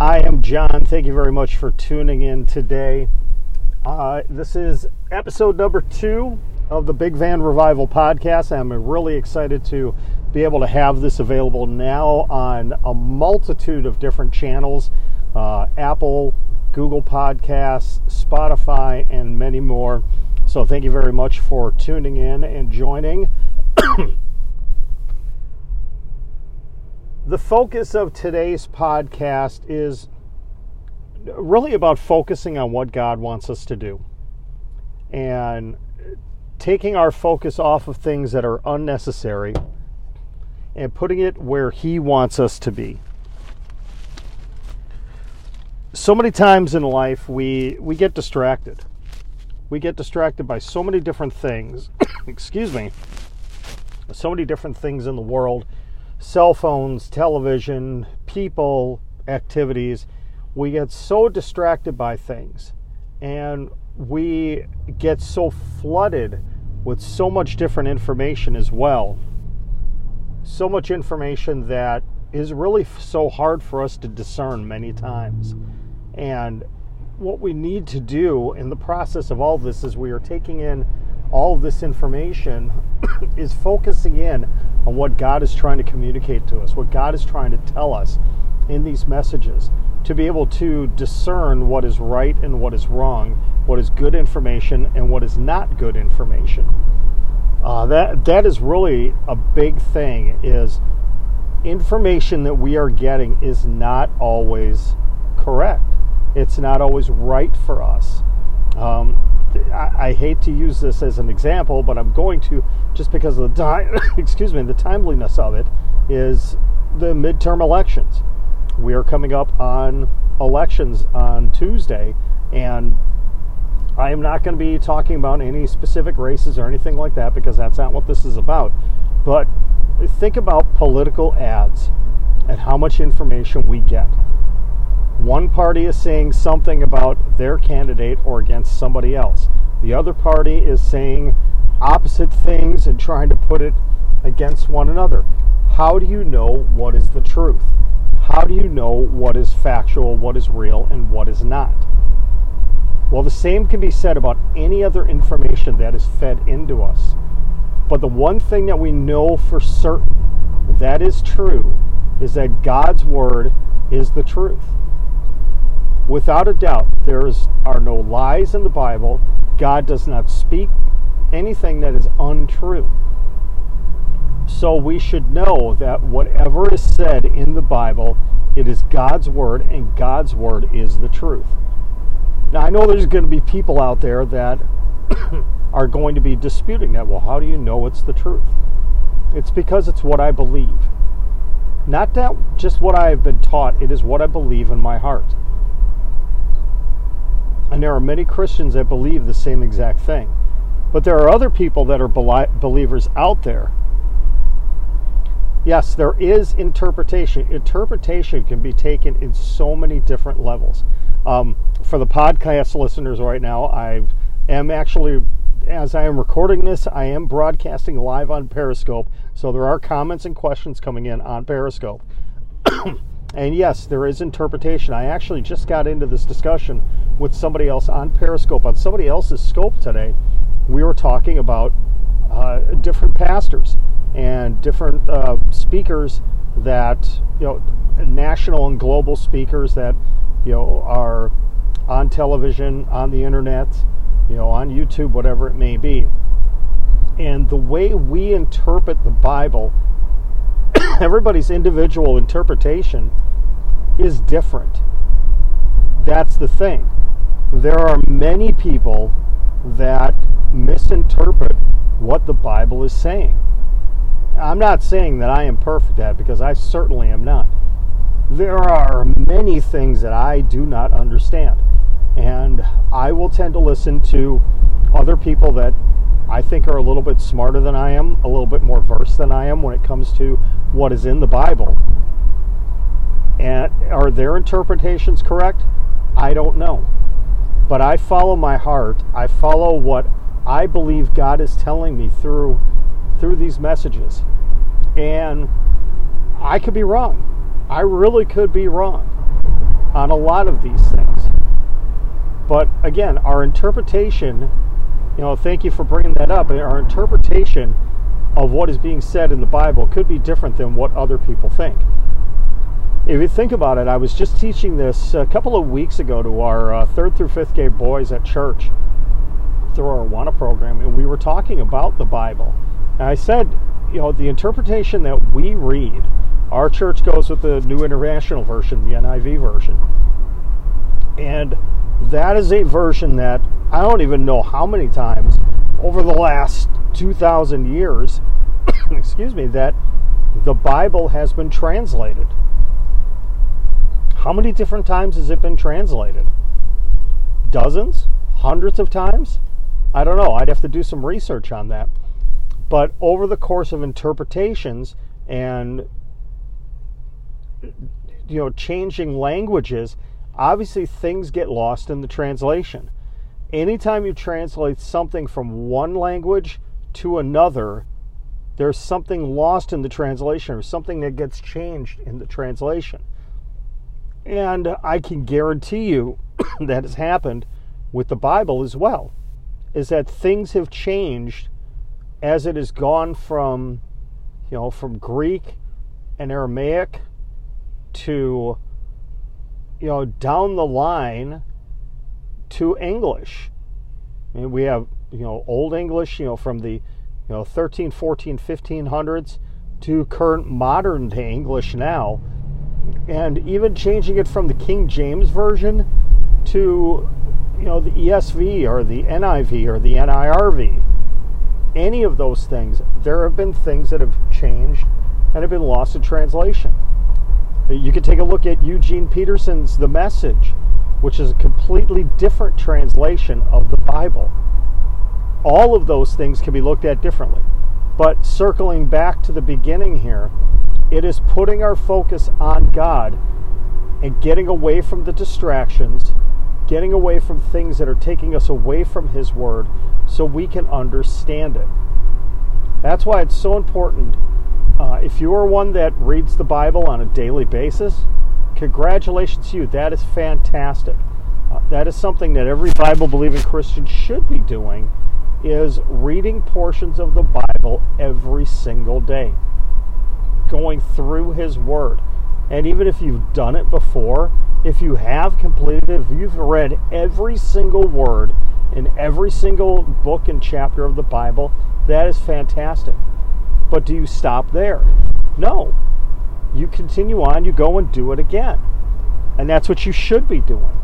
I am John. Thank you very much for tuning in today. Uh, this is episode number two of the Big Van Revival podcast. I'm really excited to be able to have this available now on a multitude of different channels uh, Apple, Google Podcasts, Spotify, and many more. So, thank you very much for tuning in and joining. the focus of today's podcast is really about focusing on what God wants us to do and taking our focus off of things that are unnecessary and putting it where He wants us to be. So many times in life we we get distracted. We get distracted by so many different things. Excuse me. So many different things in the world cell phones, television, people, activities. We get so distracted by things and we get so flooded with so much different information as well. So much information that is really so hard for us to discern many times. And what we need to do in the process of all this is we are taking in all of this information is focusing in on what God is trying to communicate to us, what God is trying to tell us in these messages, to be able to discern what is right and what is wrong, what is good information and what is not good information. Uh, that that is really a big thing. Is information that we are getting is not always correct. It's not always right for us. Um, I, hate to use this as an example, but I'm going to just because of the time. excuse me, the timeliness of it is the midterm elections. We are coming up on elections on Tuesday, and I am not going to be talking about any specific races or anything like that because that's not what this is about. But think about political ads and how much information we get one party is saying something about their candidate or against somebody else. The other party is saying opposite things and trying to put it against one another. How do you know what is the truth? How do you know what is factual, what is real, and what is not? Well, the same can be said about any other information that is fed into us. But the one thing that we know for certain that is true is that God's Word is the truth without a doubt, there is, are no lies in the Bible. God does not speak anything that is untrue. So we should know that whatever is said in the Bible, it is God's word, and God's word is the truth. Now, I know there's going to be people out there that are going to be disputing that. Well, how do you know it's the truth? It's because it's what I believe. Not that just what I have been taught, it is what I believe in my heart. And there are many Christians that believe the same exact thing. But there are other people that are believers out there. Yes, there is interpretation. Interpretation can be taken in so many different levels. Um, for the podcast listeners right now, I am actually, as I am recording this, I am broadcasting live on Periscope. So there are comments and questions coming in on Periscope. And yes, there is interpretation. I actually just got into this discussion with somebody else on Periscope, on somebody else's scope today. We were talking about uh, different pastors and different uh, speakers that, you know, national and global speakers that, you know, are on television, on the internet, you know, on YouTube, whatever it may be. And the way we interpret the Bible everybody's individual interpretation is different. That's the thing. There are many people that misinterpret what the Bible is saying. I'm not saying that I am perfect at because I certainly am not. There are many things that I do not understand. And I will tend to listen to other people that I think are a little bit smarter than I am, a little bit more versed than I am when it comes to what is in the Bible. And are their interpretations correct? I don't know. But I follow my heart. I follow what I believe God is telling me through through these messages. And I could be wrong. I really could be wrong. on a lot of these things. But again, our interpretation, you know, thank you for bringing that up. Our interpretation of what is being said in the Bible could be different than what other people think. If you think about it, I was just teaching this a couple of weeks ago to our uh, third through fifth grade boys at church through our Awana program, and we were talking about the Bible. And I said, you know, the interpretation that we read, our church goes with the New International Version, the NIV version. And that is a version that I don't even know how many times over the last 2,000 years, excuse me, that the Bible has been translated. How many different times has it been translated? Dozens? Hundreds of times? I don't know. I'd have to do some research on that. But over the course of interpretations and you know changing languages, obviously things get lost in the translation. Anytime you translate something from one language to another, there's something lost in the translation or something that gets changed in the translation. And I can guarantee you that has happened with the Bible as well, is that things have changed as it has gone from, you know, from Greek and Aramaic to, you know, down the line to English. I mean, we have, you know, Old English, you know, from the, you know, 13, 14, 1500s to current modern day English now. And even changing it from the King James Version to, you know, the ESV or the NIV or the NIRV any of those things, there have been things that have changed and have been lost in translation. You can take a look at Eugene Peterson's The Message, which is a completely different translation of the Bible. All of those things can be looked at differently. But circling back to the beginning here, it is putting our focus on God and getting away from the distractions, getting away from things that are taking us away from His Word so we can understand it. That's why it's so important. Uh, if you are one that reads the Bible on a daily basis, congratulations to you. That is fantastic. Uh, that is something that every Bible believing Christian should be doing is reading portions of the Bible every single day. Going through his word. And even if you've done it before, if you have completed it, if you've read every single word in every single book and chapter of the Bible, that is fantastic. But do you stop there? No. You continue on, you go and do it again. And that's what you should be doing.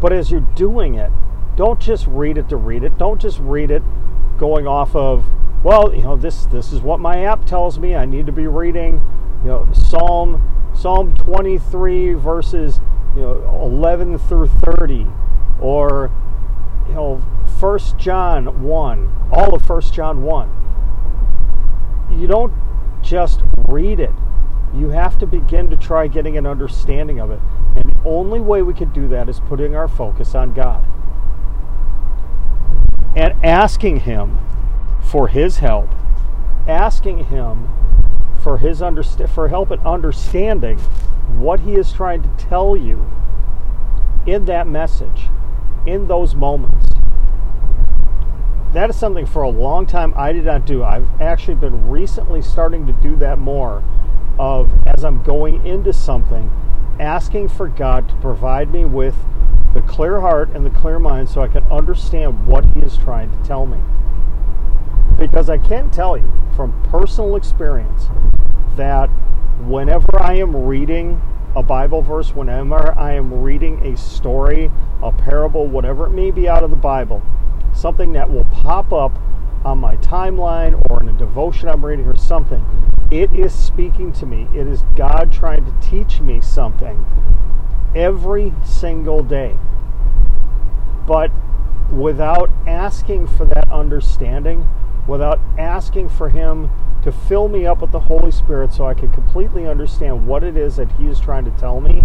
But as you're doing it, don't just read it to read it. Don't just read it going off of, well, you know, this this is what my app tells me. I need to be reading, you know, Psalm Psalm 23 verses, you know, 11 through 30 or you know, First John 1, all of First John 1. You don't just read it. You have to begin to try getting an understanding of it. And the only way we can do that is putting our focus on God. And asking Him for His help. Asking Him for His underst- for help in understanding what He is trying to tell you in that message in those moments. That is something for a long time I did not do. I've actually been recently starting to do that more of as I'm going into something, asking for God to provide me with the clear heart and the clear mind so I can understand what He is trying to tell me. Because I can tell you from personal experience that whenever I am reading a Bible verse, whenever I am reading a story, a parable, whatever it may be out of the Bible, something that will pop up on my timeline or in a devotion I'm reading or something, it is speaking to me. It is God trying to teach me something every single day. But without asking for that understanding, without asking for Him to fill me up with the Holy Spirit so I can completely understand what it is that He is trying to tell me,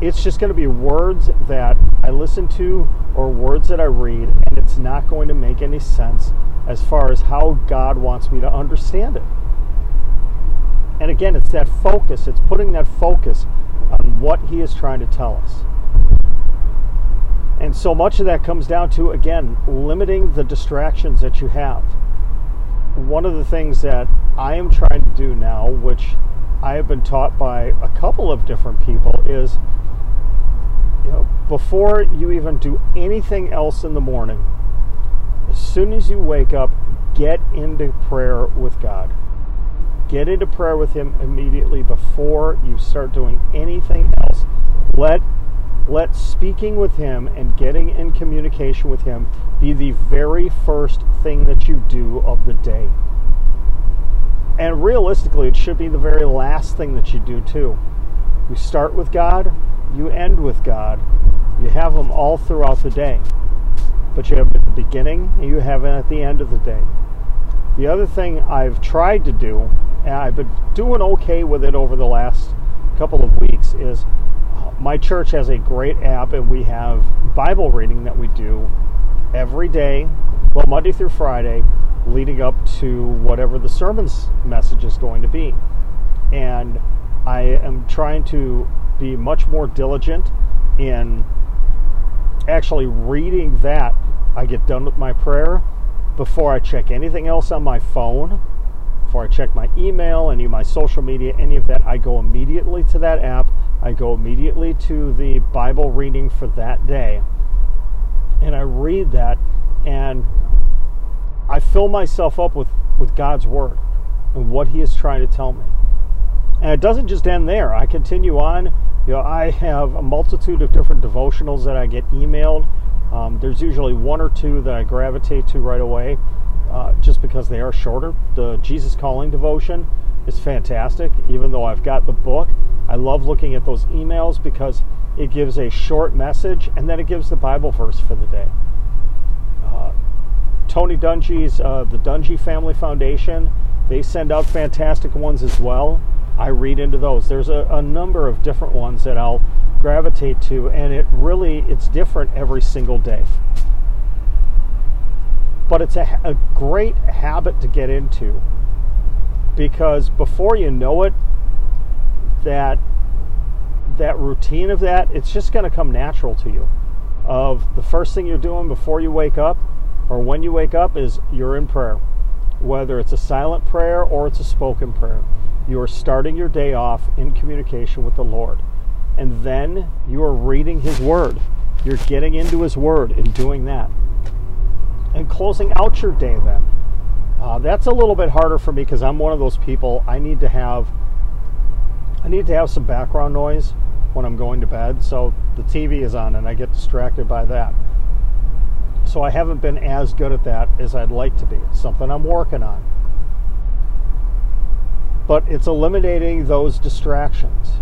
it's just going to be words that I listen to or words that I read, and it's not going to make any sense as far as how God wants me to understand it. And again, it's that focus, it's putting that focus on what He is trying to tell us. And so much of that comes down to, again, limiting the distractions that you have. One of the things that I am trying to do now, which I have been taught by a couple of different people, is you know, before you even do anything else in the morning, as soon as you wake up, get into prayer with God. Get into prayer with Him immediately before you start doing anything else. Let let speaking with Him and getting in communication with Him be the very first thing that you do of the day. And realistically, it should be the very last thing that you do, too. You start with God, you end with God. You have them all throughout the day. But you have at the beginning and you have them at the end of the day. The other thing I've tried to do, and I've been doing okay with it over the last couple of weeks, is my church has a great app, and we have Bible reading that we do every day, well, Monday through Friday, leading up to whatever the sermon's message is going to be. And I am trying to be much more diligent in actually reading that. I get done with my prayer before I check anything else on my phone, before I check my email, any of my social media, any of that. I go immediately to that app I go immediately to the Bible reading for that day and I read that and I fill myself up with, with God's Word and what He is trying to tell me. And it doesn't just end there. I continue on. You know, I have a multitude of different devotionals that I get emailed. Um, there's usually one or two that I gravitate to right away, uh, just because they are shorter. The Jesus Calling devotion is fantastic, even though I've got the book. I love looking at those emails because it gives a short message and then it gives the Bible verse for the day. Uh, Tony Dungy's, uh, the Dungy Family Foundation, they send out fantastic ones as well. I read into those. There's a, a number of different ones that I'll gravitate to, and it really it's different every single day. But it's a, a great habit to get into because before you know it, that that routine of that, it's just going to come natural to you. Of the first thing you're doing before you wake up or when you wake up is you're in prayer. Whether it's a silent prayer or it's a spoken prayer, you are starting your day off in communication with the Lord. And then you are reading His Word. You're getting into His Word and doing that. And closing out your day then. Uh, that's a little bit harder for me because I'm one of those people. I need to have I need to have some background noise when I'm going to bed, so the TV is on and I get distracted by that. So I haven't been as good at that as I'd like to be. It's something I'm working on. But it's eliminating those distractions.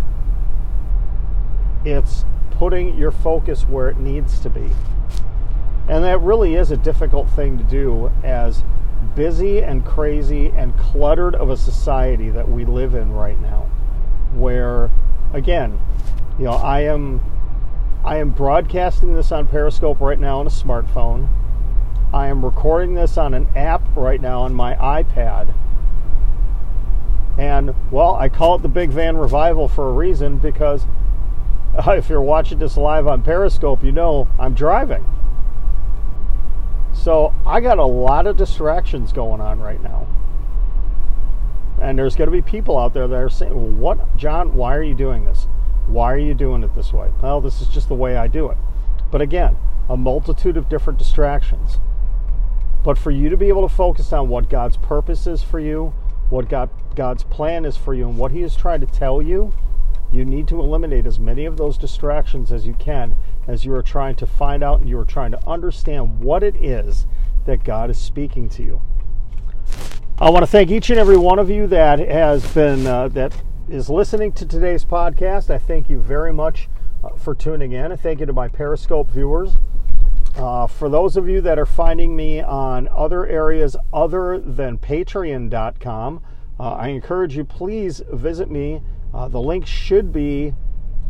It's putting your focus where it needs to be. And that really is a difficult thing to do as busy and crazy and cluttered of a society that we live in right now where again, you know, I am I am broadcasting this on Periscope right now on a smartphone. I am recording this on an app right now on my iPad. And well, I call it the Big Van Revival for a reason because if you're watching this live on Periscope, you know I'm driving. So I got a lot of distractions going on right now. And there's going to be people out there that are saying, well, What, John, why are you doing this? Why are you doing it this way? Well, this is just the way I do it. But again, a multitude of different distractions. But for you to be able to focus on what God's purpose is for you, what God, God's plan is for you, and what He is trying to tell you, you need to eliminate as many of those distractions as you can as you are trying to find out and you are trying to understand what it is that God is speaking to you. I want to thank each and every one of you that has been uh, that is listening to today's podcast. I thank you very much uh, for tuning in. I thank you to my Periscope viewers. Uh, for those of you that are finding me on other areas other than Patreon.com, uh, I encourage you please visit me. Uh, the link should be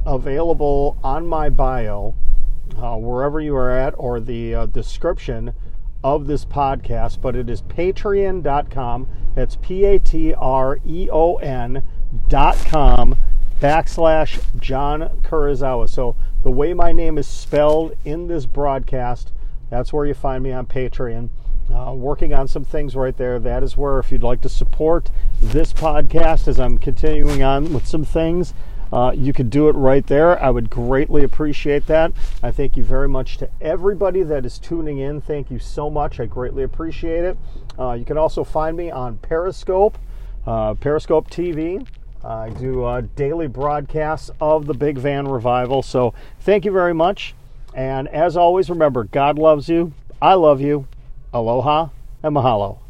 available on my bio, uh, wherever you are at, or the description of this podcast, but it is patreon.com. That's P A T R E O N dot com backslash John Kurizawa. So the way my name is spelled in this broadcast, that's where you find me on Patreon. Uh, working on some things right there. That is where, if you'd like to support this podcast as I'm continuing on with some things, uh, you could do it right there. I would greatly appreciate that. I thank you very much to everybody that is tuning in. Thank you so much. I greatly appreciate it. Uh, you can also find me on Periscope, uh, Periscope TV. I do uh, daily broadcasts of the Big Van Revival. So thank you very much. And as always, remember God loves you. I love you. Aloha and mahalo.